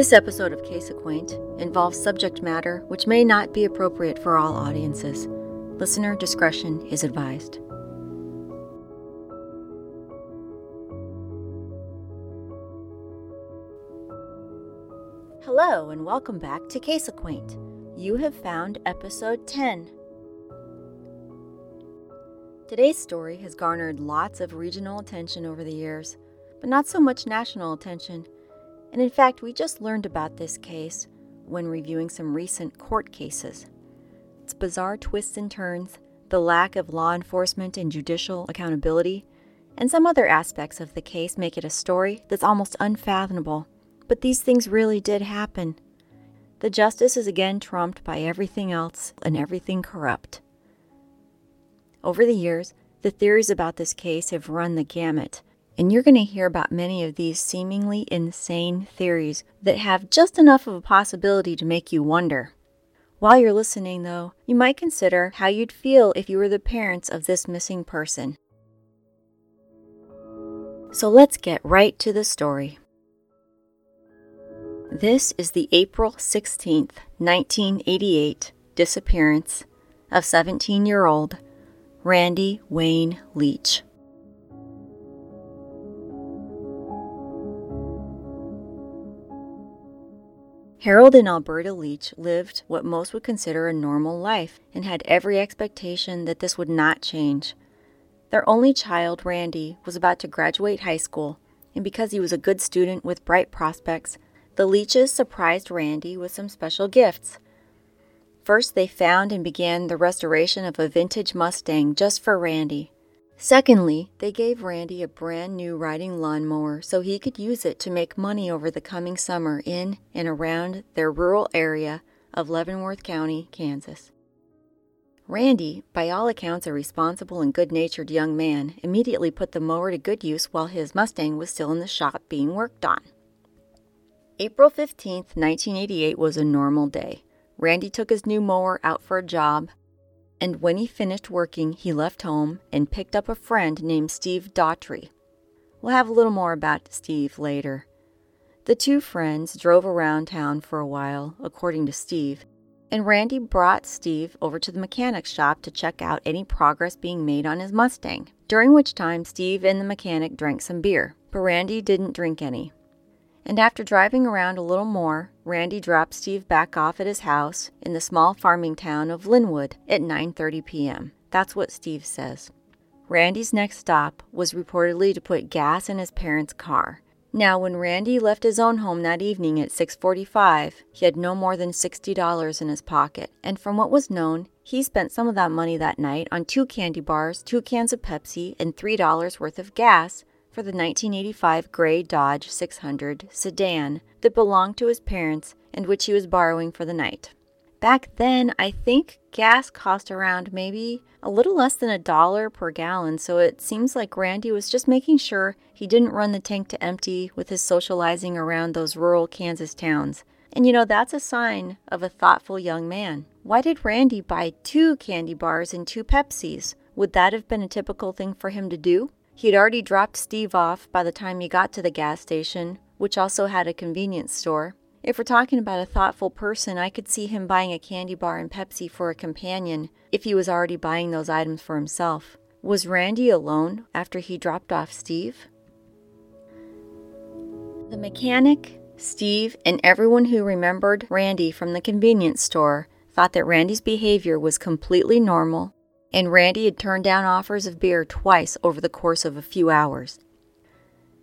This episode of Case Acquaint involves subject matter which may not be appropriate for all audiences. Listener discretion is advised. Hello, and welcome back to Case Acquaint. You have found episode 10. Today's story has garnered lots of regional attention over the years, but not so much national attention. And in fact, we just learned about this case when reviewing some recent court cases. Its bizarre twists and turns, the lack of law enforcement and judicial accountability, and some other aspects of the case make it a story that's almost unfathomable. But these things really did happen. The justice is again trumped by everything else and everything corrupt. Over the years, the theories about this case have run the gamut and you're going to hear about many of these seemingly insane theories that have just enough of a possibility to make you wonder. While you're listening, though, you might consider how you'd feel if you were the parents of this missing person. So let's get right to the story. This is the April 16th, 1988 disappearance of 17 year old Randy Wayne Leach. Harold and Alberta Leach lived what most would consider a normal life and had every expectation that this would not change. Their only child, Randy, was about to graduate high school, and because he was a good student with bright prospects, the Leaches surprised Randy with some special gifts. First, they found and began the restoration of a vintage Mustang just for Randy. Secondly, they gave Randy a brand new riding lawnmower so he could use it to make money over the coming summer in and around their rural area of Leavenworth County, Kansas. Randy, by all accounts a responsible and good natured young man, immediately put the mower to good use while his Mustang was still in the shop being worked on. April 15, 1988 was a normal day. Randy took his new mower out for a job, and when he finished working, he left home and picked up a friend named Steve Daughtry. We'll have a little more about Steve later. The two friends drove around town for a while, according to Steve, and Randy brought Steve over to the mechanic shop to check out any progress being made on his Mustang, during which time Steve and the mechanic drank some beer, but Randy didn't drink any. And after driving around a little more, Randy dropped Steve back off at his house in the small farming town of Linwood at 9:30 p.m. That's what Steve says. Randy's next stop was reportedly to put gas in his parents' car. Now, when Randy left his own home that evening at 6:45, he had no more than $60 in his pocket, and from what was known, he spent some of that money that night on two candy bars, two cans of Pepsi, and $3 worth of gas for the 1985 gray Dodge 600 sedan that belonged to his parents and which he was borrowing for the night. Back then, I think gas cost around maybe a little less than a dollar per gallon, so it seems like Randy was just making sure he didn't run the tank to empty with his socializing around those rural Kansas towns. And you know, that's a sign of a thoughtful young man. Why did Randy buy two candy bars and two Pepsis? Would that have been a typical thing for him to do? He had already dropped Steve off by the time he got to the gas station, which also had a convenience store. If we're talking about a thoughtful person, I could see him buying a candy bar and Pepsi for a companion if he was already buying those items for himself. Was Randy alone after he dropped off Steve? The mechanic, Steve, and everyone who remembered Randy from the convenience store thought that Randy's behavior was completely normal and Randy had turned down offers of beer twice over the course of a few hours.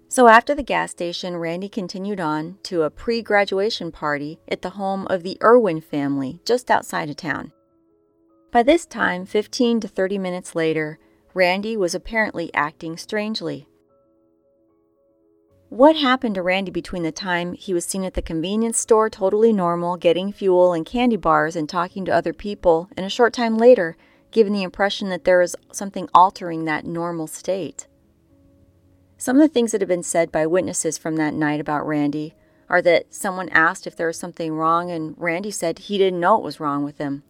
So after the gas station, Randy continued on to a pre graduation party at the home of the Irwin family just outside of town. By this time, 15 to 30 minutes later, Randy was apparently acting strangely. What happened to Randy between the time he was seen at the convenience store totally normal, getting fuel and candy bars and talking to other people, and a short time later, giving the impression that there is something altering that normal state. Some of the things that have been said by witnesses from that night about Randy are that someone asked if there was something wrong, and Randy said he didn't know what was wrong with him.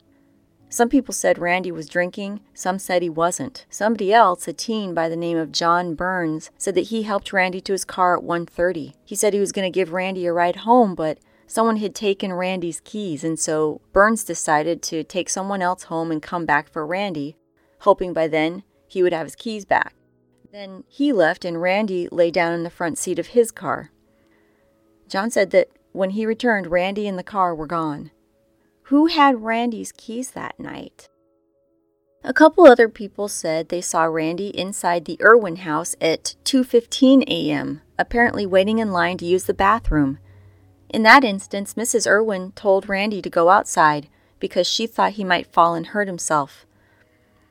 Some people said Randy was drinking, some said he wasn't. Somebody else, a teen by the name of John Burns, said that he helped Randy to his car at 1:30. He said he was going to give Randy a ride home, but someone had taken Randy's keys, and so Burns decided to take someone else home and come back for Randy, hoping by then he would have his keys back. Then he left, and Randy lay down in the front seat of his car. John said that when he returned, Randy and the car were gone. Who had Randy's keys that night? A couple other people said they saw Randy inside the Irwin house at 2:15 a.m., apparently waiting in line to use the bathroom. In that instance, Mrs. Irwin told Randy to go outside because she thought he might fall and hurt himself.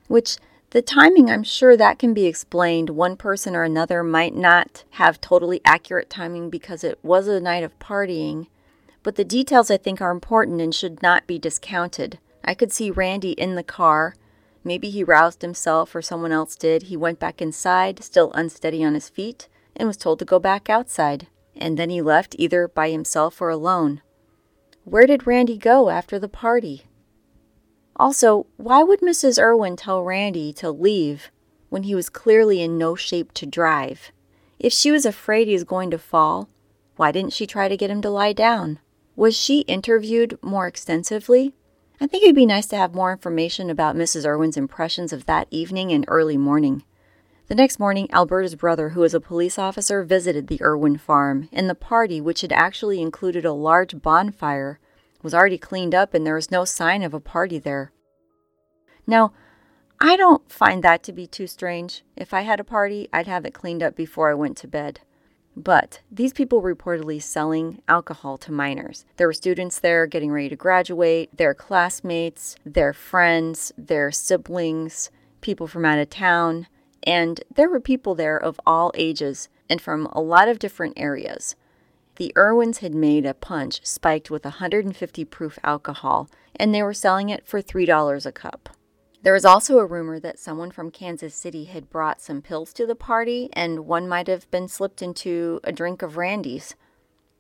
Which the timing, I'm sure that can be explained. One person or another might not have totally accurate timing because it was a night of partying, but the details I think are important and should not be discounted. I could see Randy in the car Maybe he roused himself or someone else did. He went back inside, still unsteady on his feet, and was told to go back outside. And then he left either by himself or alone. Where did Randy go after the party? Also, why would Mrs. Irwin tell Randy to leave when he was clearly in no shape to drive? If she was afraid he was going to fall, why didn't she try to get him to lie down? Was she interviewed more extensively? I think it'd be nice to have more information about Mrs. Irwin's impressions of that evening and early morning. The next morning, Alberta's brother, who was a police officer, visited the Irwin farm, and the party, which had actually included a large bonfire, was already cleaned up and there was no sign of a party there. Now, I don't find that to be too strange. If I had a party, I'd have it cleaned up before I went to bed. But these people reportedly selling alcohol to minors. There were students there getting ready to graduate, their classmates, their friends, their siblings, people from out of town, and there were people there of all ages and from a lot of different areas. The Irwins had made a punch spiked with 150 proof alcohol, and they were selling it for $3 a cup. There was also a rumor that someone from Kansas City had brought some pills to the party, and one might have been slipped into a drink of Randy's.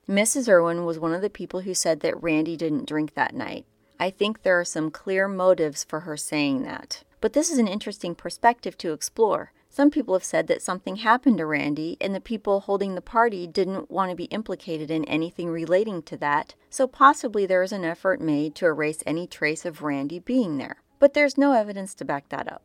Mrs. Irwin was one of the people who said that Randy didn't drink that night. I think there are some clear motives for her saying that. But this is an interesting perspective to explore. Some people have said that something happened to Randy, and the people holding the party didn't want to be implicated in anything relating to that, so possibly there was an effort made to erase any trace of Randy being there but there's no evidence to back that up.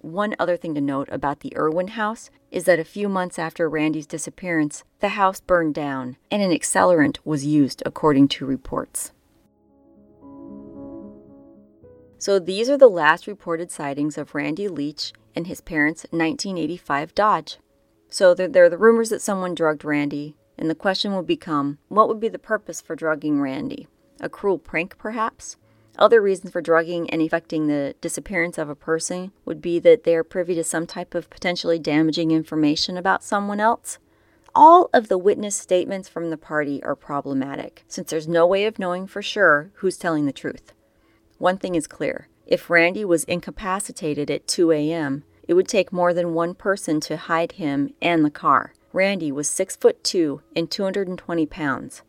One other thing to note about the Irwin house is that a few months after Randy's disappearance, the house burned down and an accelerant was used, according to reports. So these are the last reported sightings of Randy Leach and his parents' 1985 Dodge. So there, there are the rumors that someone drugged Randy, and the question will become what would be the purpose for drugging Randy? A cruel prank, perhaps? Other reasons for drugging and effecting the disappearance of a person would be that they are privy to some type of potentially damaging information about someone else. All of the witness statements from the party are problematic, since there's no way of knowing for sure who's telling the truth. One thing is clear if Randy was incapacitated at 2 a.m., it would take more than one person to hide him and the car. Randy was 6 foot 2 and 220 pounds.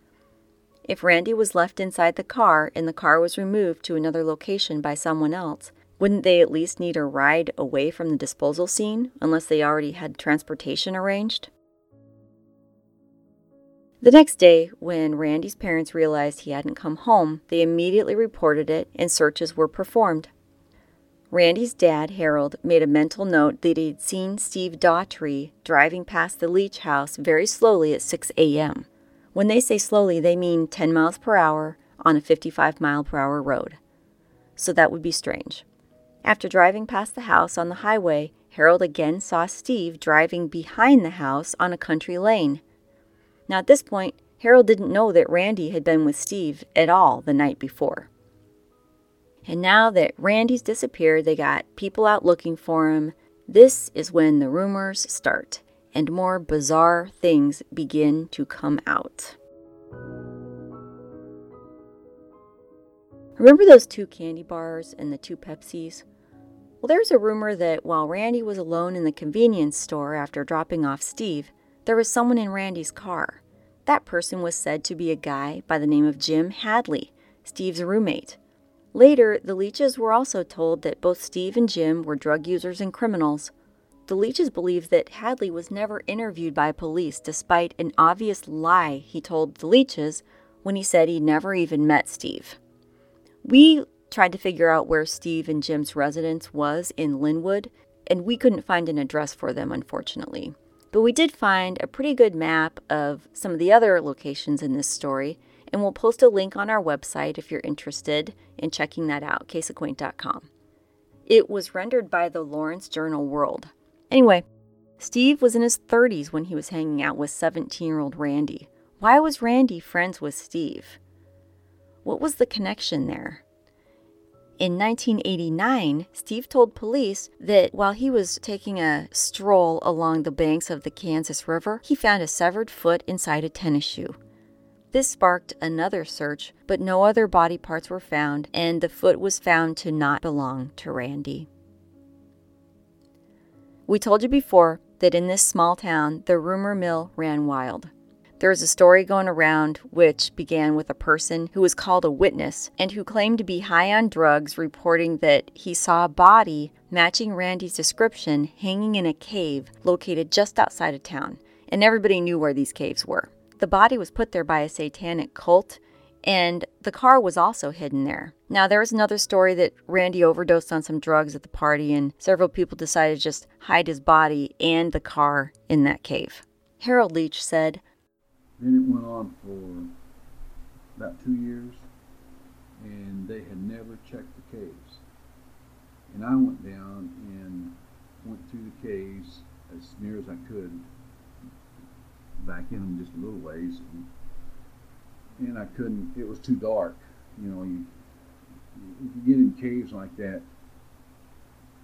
If Randy was left inside the car and the car was removed to another location by someone else, wouldn't they at least need a ride away from the disposal scene unless they already had transportation arranged? The next day, when Randy's parents realized he hadn't come home, they immediately reported it and searches were performed. Randy's dad, Harold, made a mental note that he'd seen Steve Daughtry driving past the Leach house very slowly at 6 a.m. When they say slowly, they mean 10 miles per hour on a 55 mile per hour road. So that would be strange. After driving past the house on the highway, Harold again saw Steve driving behind the house on a country lane. Now, at this point, Harold didn't know that Randy had been with Steve at all the night before. And now that Randy's disappeared, they got people out looking for him. This is when the rumors start and more bizarre things begin to come out. Remember those two candy bars and the two Pepsis? Well, there's a rumor that while Randy was alone in the convenience store after dropping off Steve, there was someone in Randy's car. That person was said to be a guy by the name of Jim Hadley, Steve's roommate. Later, the Leaches were also told that both Steve and Jim were drug users and criminals. The Leaches believe that Hadley was never interviewed by police despite an obvious lie he told the Leaches when he said he never even met Steve. We tried to figure out where Steve and Jim's residence was in Linwood, and we couldn't find an address for them, unfortunately. But we did find a pretty good map of some of the other locations in this story, and we'll post a link on our website if you're interested in checking that out, caseacquaint.com. It was rendered by the Lawrence Journal World. Anyway, Steve was in his 30s when he was hanging out with 17 year old Randy. Why was Randy friends with Steve? What was the connection there? In 1989, Steve told police that while he was taking a stroll along the banks of the Kansas River, he found a severed foot inside a tennis shoe. This sparked another search, but no other body parts were found, and the foot was found to not belong to Randy. We told you before that in this small town, the rumor mill ran wild. There was a story going around which began with a person who was called a witness and who claimed to be high on drugs, reporting that he saw a body matching Randy's description hanging in a cave located just outside of town, and everybody knew where these caves were. The body was put there by a satanic cult, and the car was also hidden there. Now, there was another story that Randy overdosed on some drugs at the party, and several people decided to just hide his body and the car in that cave. Harold Leach said, then it went on for about two years, and they had never checked the caves. And I went down and went through the caves as near as I could, back in them just a little ways, and, and I couldn't. It was too dark. You know, you if you get in caves like that,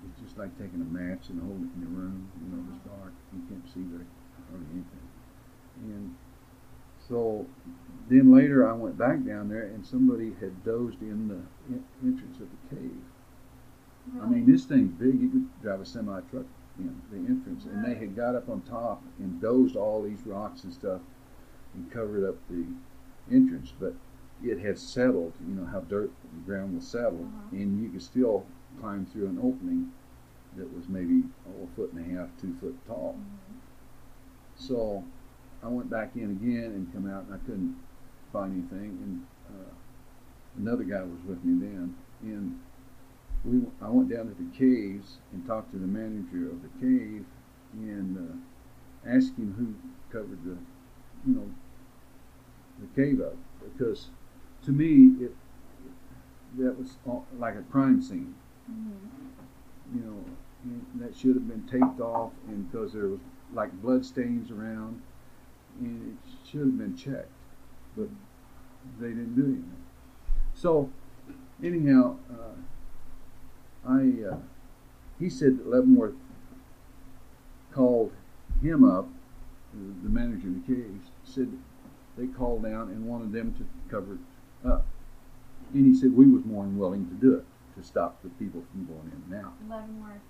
it's just like taking a match and holding it in your room. You know, it's dark. You can't see very hardly anything. And so then later I went back down there and somebody had dozed in the entrance of the cave. Right. I mean, this thing's big. You could drive a semi truck in the entrance. Right. And they had got up on top and dozed all these rocks and stuff and covered up the entrance. But it had settled, you know, how dirt the ground was settled. Uh-huh. And you could still climb through an opening that was maybe oh, a foot and a half, two foot tall. Mm-hmm. So I went back in again and come out and I couldn't find anything. And uh, another guy was with me then. And we, I went down to the caves and talked to the manager of the cave and uh, asked him who covered the, you know, the cave up because to me it that was like a crime scene. Mm-hmm. You know, that should have been taped off, and because there was like blood stains around, and it should have been checked, but they didn't do anything. So, anyhow, uh, I uh, he said that Leavenworth called him up, the manager of the caves, said they called down and wanted them to cover it up. And he said we was more than willing to do it to stop the people from going in out. Leavenworth.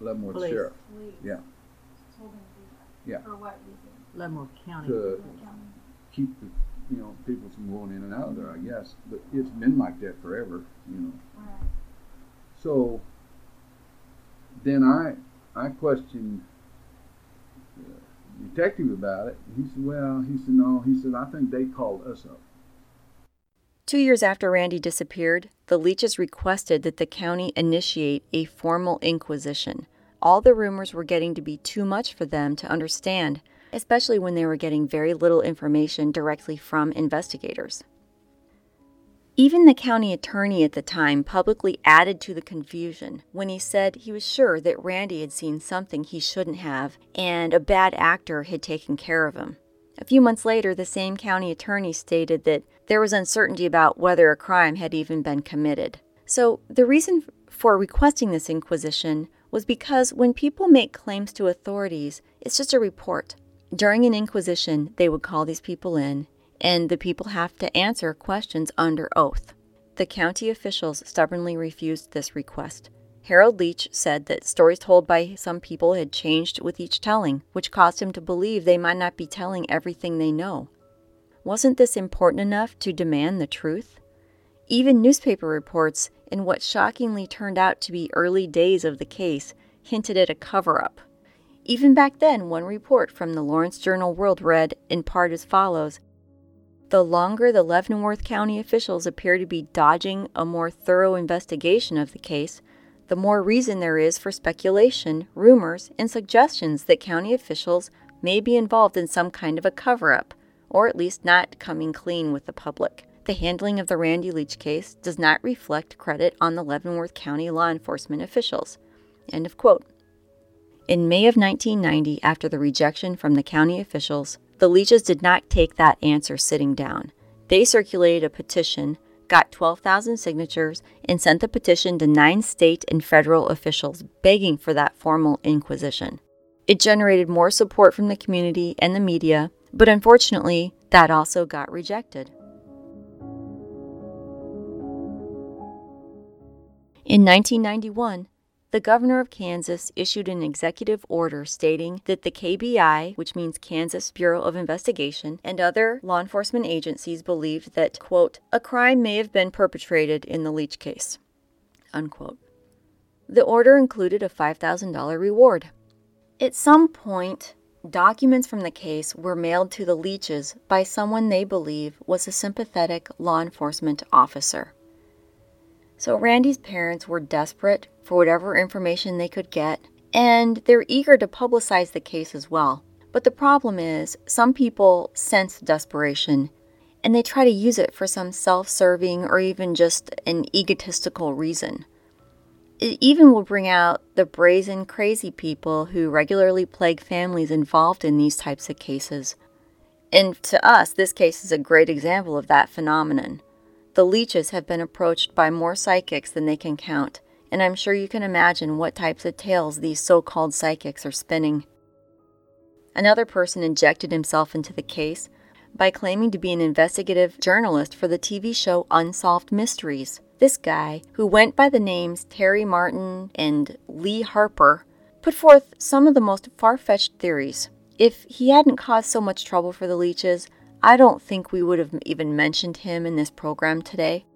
Leavenworth Police. Sheriff. Police. Yeah. Yeah. For what reason? Leavenworth County. to keep the, you know, people from going in and out of there, I guess. But it's been like that forever, you know. Right. So then I I questioned the detective about it. He said, "Well, he said no. He said I think they called us up." Two years after Randy disappeared, the Leaches requested that the county initiate a formal inquisition. All the rumors were getting to be too much for them to understand, especially when they were getting very little information directly from investigators. Even the county attorney at the time publicly added to the confusion when he said he was sure that Randy had seen something he shouldn't have and a bad actor had taken care of him. A few months later, the same county attorney stated that there was uncertainty about whether a crime had even been committed. So, the reason for requesting this inquisition was because when people make claims to authorities, it's just a report. During an inquisition, they would call these people in, and the people have to answer questions under oath. The county officials stubbornly refused this request. Harold Leach said that stories told by some people had changed with each telling, which caused him to believe they might not be telling everything they know. Wasn't this important enough to demand the truth? Even newspaper reports, in what shockingly turned out to be early days of the case, hinted at a cover up. Even back then, one report from the Lawrence Journal World read in part as follows The longer the Leavenworth County officials appear to be dodging a more thorough investigation of the case, the more reason there is for speculation, rumors, and suggestions that county officials may be involved in some kind of a cover up, or at least not coming clean with the public. The handling of the Randy Leach case does not reflect credit on the Leavenworth County law enforcement officials. End of quote. In May of 1990, after the rejection from the county officials, the Leaches did not take that answer sitting down. They circulated a petition, got 12,000 signatures, and sent the petition to nine state and federal officials begging for that formal inquisition. It generated more support from the community and the media, but unfortunately, that also got rejected. In 1991, the governor of Kansas issued an executive order stating that the KBI, which means Kansas Bureau of Investigation, and other law enforcement agencies believed that, quote, a crime may have been perpetrated in the Leach case, unquote. The order included a $5,000 reward. At some point, documents from the case were mailed to the Leaches by someone they believe was a sympathetic law enforcement officer. So Randy's parents were desperate for whatever information they could get, and they're eager to publicize the case as well. But the problem is, some people sense desperation and they try to use it for some self serving or even just an egotistical reason. It even will bring out the brazen, crazy people who regularly plague families involved in these types of cases. And to us, this case is a great example of that phenomenon. The Leaches have been approached by more psychics than they can count, and I'm sure you can imagine what types of tales these so called psychics are spinning. Another person injected himself into the case by claiming to be an investigative journalist for the TV show Unsolved Mysteries. This guy, who went by the names Terry Martin and Lee Harper, put forth some of the most far fetched theories. If he hadn't caused so much trouble for the Leaches, I don't think we would have even mentioned him in this program today.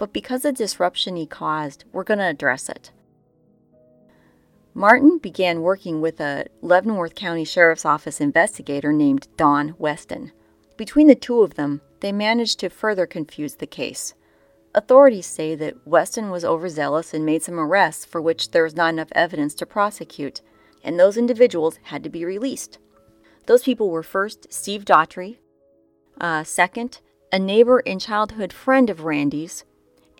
But because of the disruption he caused, we're going to address it. Martin began working with a Leavenworth County Sheriff's Office investigator named Don Weston. Between the two of them, they managed to further confuse the case. Authorities say that Weston was overzealous and made some arrests for which there was not enough evidence to prosecute, and those individuals had to be released. Those people were first Steve Daughtry, uh, second, a neighbor and childhood friend of Randy's,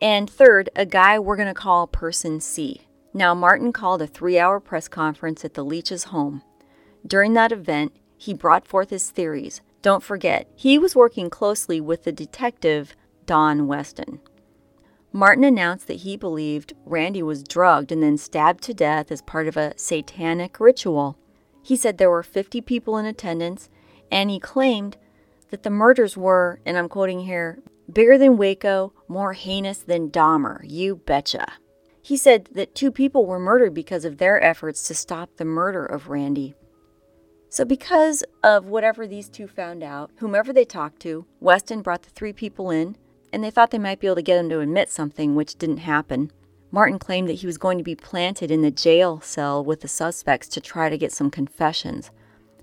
and third, a guy we're going to call Person C. Now, Martin called a three hour press conference at the Leach's home. During that event, he brought forth his theories. Don't forget, he was working closely with the detective Don Weston. Martin announced that he believed Randy was drugged and then stabbed to death as part of a satanic ritual. He said there were 50 people in attendance, and he claimed that the murders were, and I'm quoting here, bigger than Waco, more heinous than Dahmer, you betcha. He said that two people were murdered because of their efforts to stop the murder of Randy. So, because of whatever these two found out, whomever they talked to, Weston brought the three people in and they thought they might be able to get him to admit something, which didn't happen. Martin claimed that he was going to be planted in the jail cell with the suspects to try to get some confessions,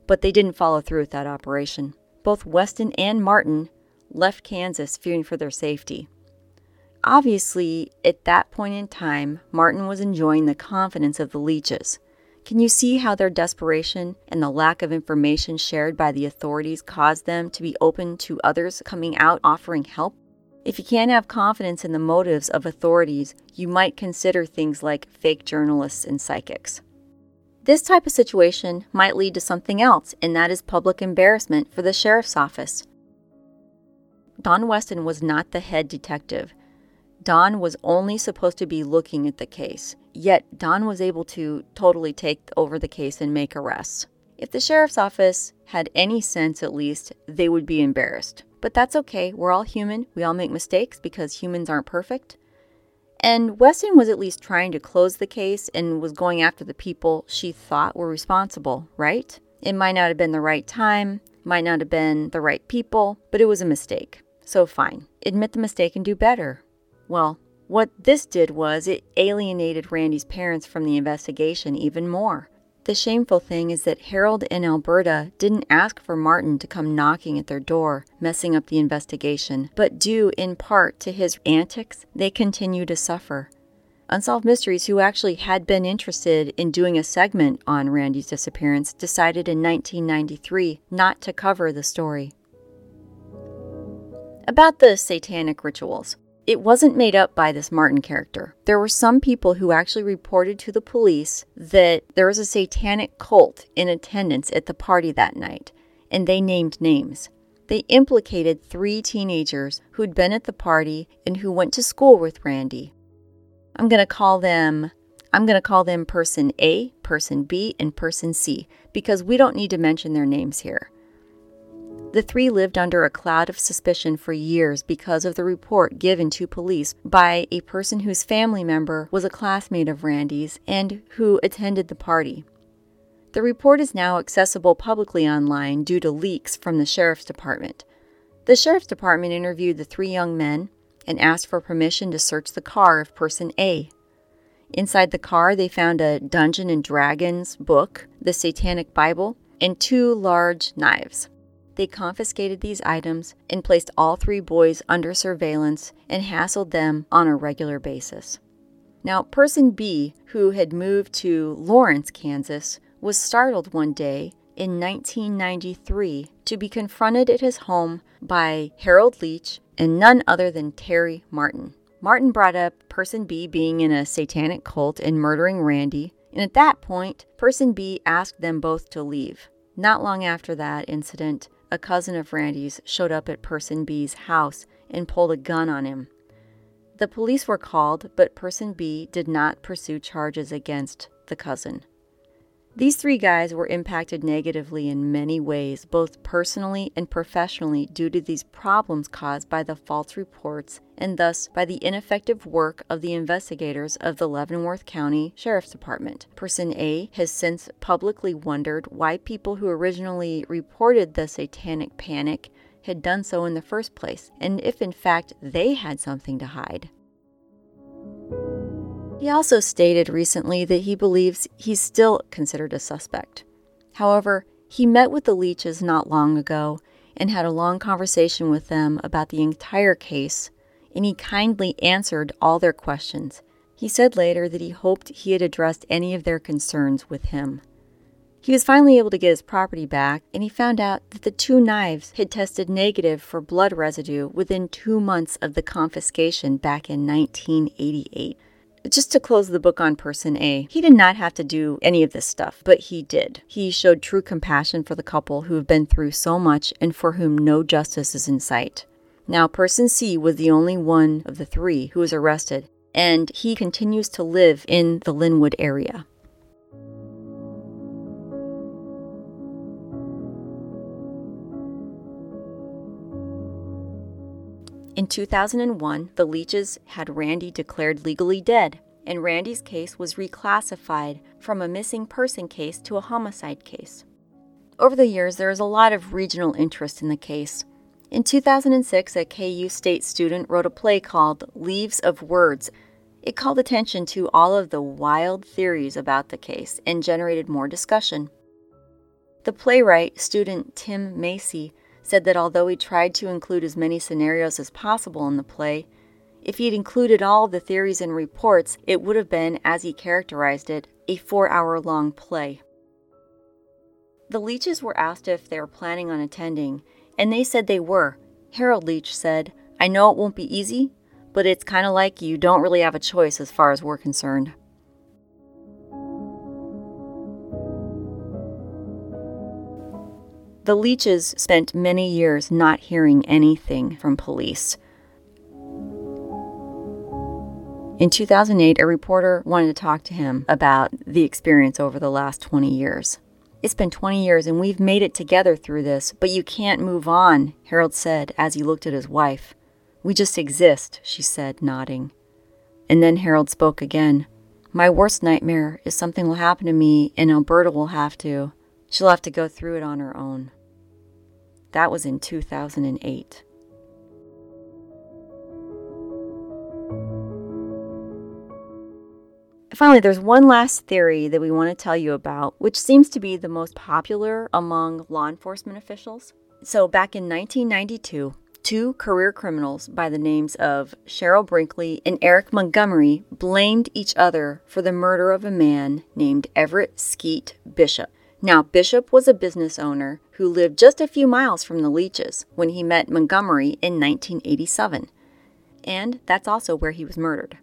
but they didn't follow through with that operation. Both Weston and Martin left Kansas fearing for their safety. Obviously, at that point in time, Martin was enjoying the confidence of the Leaches. Can you see how their desperation and the lack of information shared by the authorities caused them to be open to others coming out offering help? If you can't have confidence in the motives of authorities, you might consider things like fake journalists and psychics. This type of situation might lead to something else, and that is public embarrassment for the sheriff's office. Don Weston was not the head detective. Don was only supposed to be looking at the case, yet Don was able to totally take over the case and make arrests. If the sheriff's office had any sense, at least, they would be embarrassed. But that's okay. We're all human. We all make mistakes because humans aren't perfect. And Weston was at least trying to close the case and was going after the people she thought were responsible, right? It might not have been the right time, might not have been the right people, but it was a mistake. So fine. Admit the mistake and do better. Well, what this did was it alienated Randy's parents from the investigation even more. The shameful thing is that Harold and Alberta didn't ask for Martin to come knocking at their door, messing up the investigation, but due in part to his antics, they continue to suffer. Unsolved Mysteries, who actually had been interested in doing a segment on Randy's disappearance, decided in 1993 not to cover the story. About the satanic rituals. It wasn't made up by this Martin character. There were some people who actually reported to the police that there was a satanic cult in attendance at the party that night, and they named names. They implicated three teenagers who'd been at the party and who went to school with Randy. I'm going to call them I'm going to call them person A, person B, and person C because we don't need to mention their names here. The three lived under a cloud of suspicion for years because of the report given to police by a person whose family member was a classmate of Randy's and who attended the party. The report is now accessible publicly online due to leaks from the Sheriff's Department. The Sheriff's Department interviewed the three young men and asked for permission to search the car of person A. Inside the car, they found a Dungeon and Dragons book, the Satanic Bible, and two large knives. They confiscated these items and placed all three boys under surveillance and hassled them on a regular basis. Now, person B, who had moved to Lawrence, Kansas, was startled one day in 1993 to be confronted at his home by Harold Leach and none other than Terry Martin. Martin brought up person B being in a satanic cult and murdering Randy, and at that point, person B asked them both to leave. Not long after that incident, a cousin of Randy's showed up at Person B's house and pulled a gun on him. The police were called, but Person B did not pursue charges against the cousin. These three guys were impacted negatively in many ways, both personally and professionally, due to these problems caused by the false reports and thus by the ineffective work of the investigators of the Leavenworth County Sheriff's Department. Person A has since publicly wondered why people who originally reported the satanic panic had done so in the first place, and if in fact they had something to hide. He also stated recently that he believes he's still considered a suspect. However, he met with the Leaches not long ago and had a long conversation with them about the entire case, and he kindly answered all their questions. He said later that he hoped he had addressed any of their concerns with him. He was finally able to get his property back, and he found out that the two knives had tested negative for blood residue within two months of the confiscation back in 1988. Just to close the book on person A, he did not have to do any of this stuff, but he did. He showed true compassion for the couple who have been through so much and for whom no justice is in sight. Now, person C was the only one of the three who was arrested, and he continues to live in the Linwood area. In 2001, the Leaches had Randy declared legally dead, and Randy's case was reclassified from a missing person case to a homicide case. Over the years, there is a lot of regional interest in the case. In 2006, a KU state student wrote a play called Leaves of Words. It called attention to all of the wild theories about the case and generated more discussion. The playwright, student Tim Macy, said that although he tried to include as many scenarios as possible in the play, if he had included all the theories and reports, it would have been, as he characterized it, a four hour long play. The Leaches were asked if they were planning on attending, and they said they were. Harold Leach said, I know it won't be easy, but it's kind of like you don't really have a choice as far as we're concerned. The Leaches spent many years not hearing anything from police. In 2008, a reporter wanted to talk to him about the experience over the last 20 years. It's been 20 years and we've made it together through this, but you can't move on, Harold said as he looked at his wife. We just exist, she said, nodding. And then Harold spoke again. My worst nightmare is something will happen to me and Alberta will have to. She'll have to go through it on her own. That was in 2008. Finally, there's one last theory that we want to tell you about, which seems to be the most popular among law enforcement officials. So, back in 1992, two career criminals by the names of Cheryl Brinkley and Eric Montgomery blamed each other for the murder of a man named Everett Skeet Bishop. Now, Bishop was a business owner who lived just a few miles from the Leaches when he met Montgomery in 1987. And that's also where he was murdered.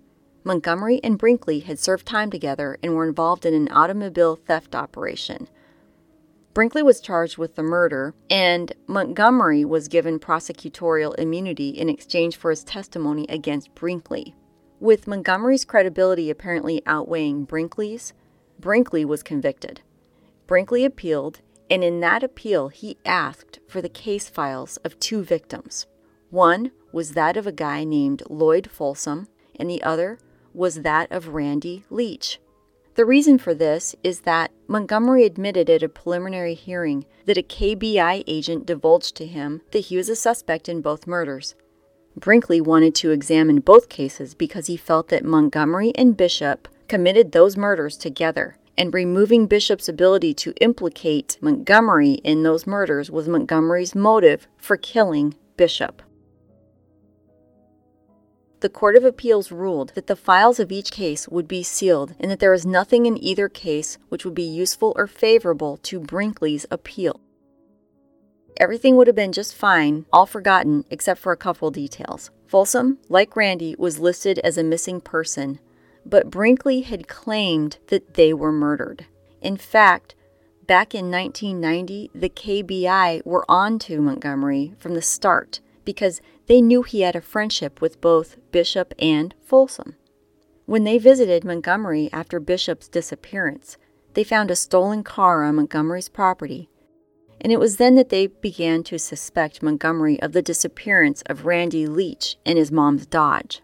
Montgomery and Brinkley had served time together and were involved in an automobile theft operation. Brinkley was charged with the murder, and Montgomery was given prosecutorial immunity in exchange for his testimony against Brinkley. With Montgomery's credibility apparently outweighing Brinkley's, Brinkley was convicted. Brinkley appealed, and in that appeal, he asked for the case files of two victims. One was that of a guy named Lloyd Folsom, and the other was that of Randy Leach. The reason for this is that Montgomery admitted at a preliminary hearing that a KBI agent divulged to him that he was a suspect in both murders. Brinkley wanted to examine both cases because he felt that Montgomery and Bishop committed those murders together, and removing Bishop's ability to implicate Montgomery in those murders was Montgomery's motive for killing Bishop the Court of Appeals ruled that the files of each case would be sealed and that there was nothing in either case which would be useful or favorable to Brinkley's appeal. Everything would have been just fine, all forgotten except for a couple details. Folsom, like Randy, was listed as a missing person, but Brinkley had claimed that they were murdered. In fact, back in 1990, the KBI were on to Montgomery from the start because they knew he had a friendship with both Bishop and Folsom. When they visited Montgomery after Bishop's disappearance, they found a stolen car on Montgomery's property, and it was then that they began to suspect Montgomery of the disappearance of Randy Leach and his mom's Dodge.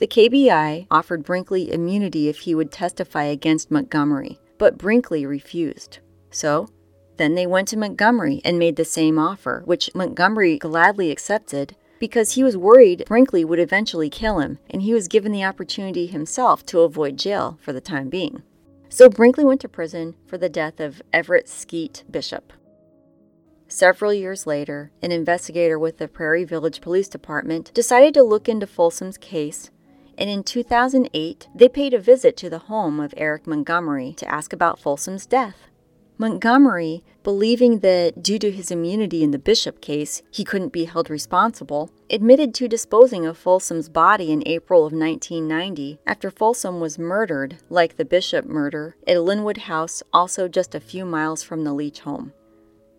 The KBI offered Brinkley immunity if he would testify against Montgomery, but Brinkley refused. So, then they went to Montgomery and made the same offer, which Montgomery gladly accepted because he was worried Brinkley would eventually kill him, and he was given the opportunity himself to avoid jail for the time being. So Brinkley went to prison for the death of Everett Skeet Bishop. Several years later, an investigator with the Prairie Village Police Department decided to look into Folsom's case, and in 2008, they paid a visit to the home of Eric Montgomery to ask about Folsom's death. Montgomery, believing that due to his immunity in the Bishop case, he couldn't be held responsible, admitted to disposing of Folsom's body in April of 1990 after Folsom was murdered, like the Bishop murder, at Linwood house also just a few miles from the Leach home.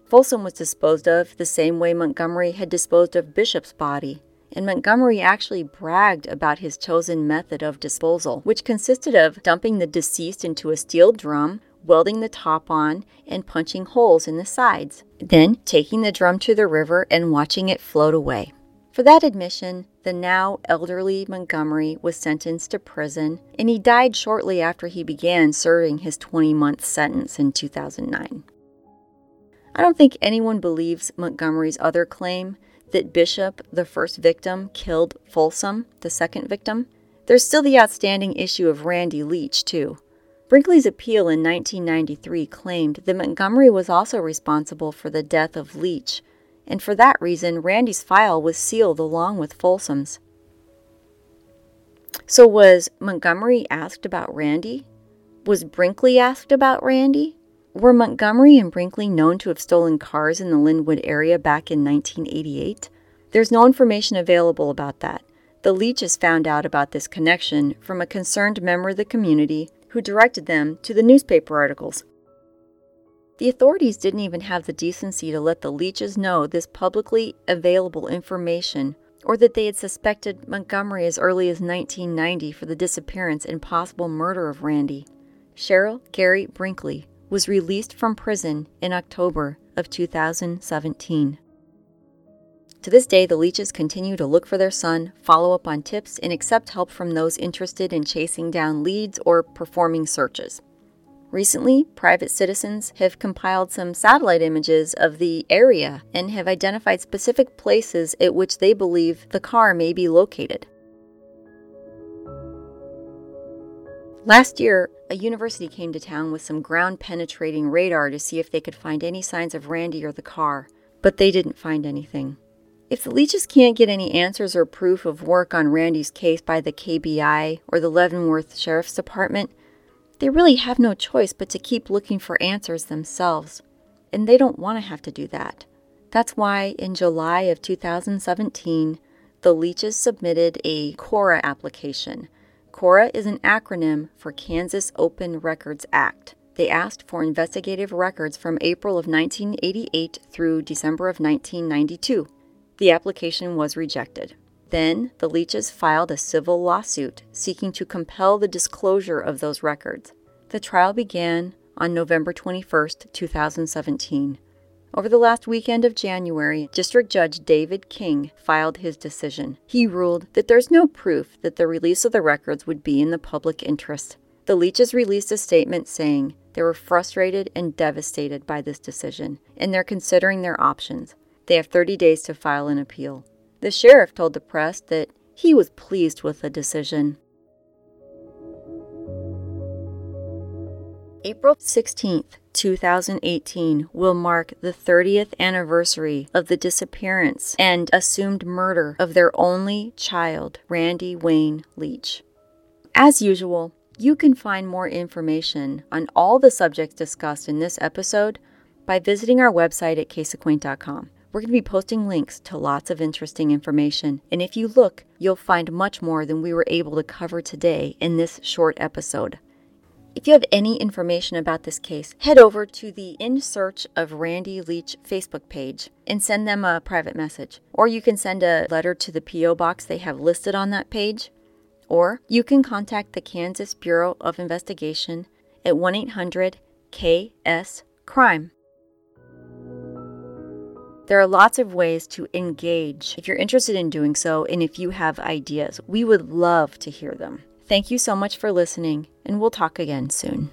Folsom was disposed of the same way Montgomery had disposed of Bishop's body, and Montgomery actually bragged about his chosen method of disposal, which consisted of dumping the deceased into a steel drum welding the top on, and punching holes in the sides, then taking the drum to the river and watching it float away. For that admission, the now elderly Montgomery was sentenced to prison, and he died shortly after he began serving his 20 month sentence in 2009. I don't think anyone believes Montgomery's other claim that Bishop, the first victim, killed Folsom, the second victim. There's still the outstanding issue of Randy Leach, too. Brinkley's appeal in 1993 claimed that Montgomery was also responsible for the death of Leach, and for that reason, Randy's file was sealed along with Folsom's. So, was Montgomery asked about Randy? Was Brinkley asked about Randy? Were Montgomery and Brinkley known to have stolen cars in the Linwood area back in 1988? There's no information available about that. The Leaches found out about this connection from a concerned member of the community who directed them to the newspaper articles. The authorities didn't even have the decency to let the Leaches know this publicly available information or that they had suspected Montgomery as early as 1990 for the disappearance and possible murder of Randy. Cheryl Gary Brinkley was released from prison in October of 2017. To this day, the Leaches continue to look for their son, follow up on tips, and accept help from those interested in chasing down leads or performing searches. Recently, private citizens have compiled some satellite images of the area and have identified specific places at which they believe the car may be located. Last year, a university came to town with some ground penetrating radar to see if they could find any signs of Randy or the car, but they didn't find anything. If the Leaches can't get any answers or proof of work on Randy's case by the KBI or the Leavenworth Sheriff's Department, they really have no choice but to keep looking for answers themselves. And they don't want to have to do that. That's why in July of 2017, the Leaches submitted a KORA application. KORA is an acronym for Kansas Open Records Act. They asked for investigative records from April of 1988 through December of 1992. The application was rejected. Then the Leaches filed a civil lawsuit seeking to compel the disclosure of those records. The trial began on November 21, 2017. Over the last weekend of January, District Judge David King filed his decision. He ruled that there's no proof that the release of the records would be in the public interest. The Leaches released a statement saying they were frustrated and devastated by this decision, and they're considering their options. They have 30 days to file an appeal. The sheriff told the press that he was pleased with the decision. April 16th, 2018 will mark the 30th anniversary of the disappearance and assumed murder of their only child, Randy Wayne Leach. As usual, you can find more information on all the subjects discussed in this episode by visiting our website at caseacquaint.com. We're going to be posting links to lots of interesting information, and if you look, you'll find much more than we were able to cover today in this short episode. If you have any information about this case, head over to the In Search of Randy Leach Facebook page and send them a private message. Or you can send a letter to the P.O. box they have listed on that page. Or you can contact the Kansas Bureau of Investigation at 1 800 KS Crime. There are lots of ways to engage if you're interested in doing so and if you have ideas. We would love to hear them. Thank you so much for listening, and we'll talk again soon.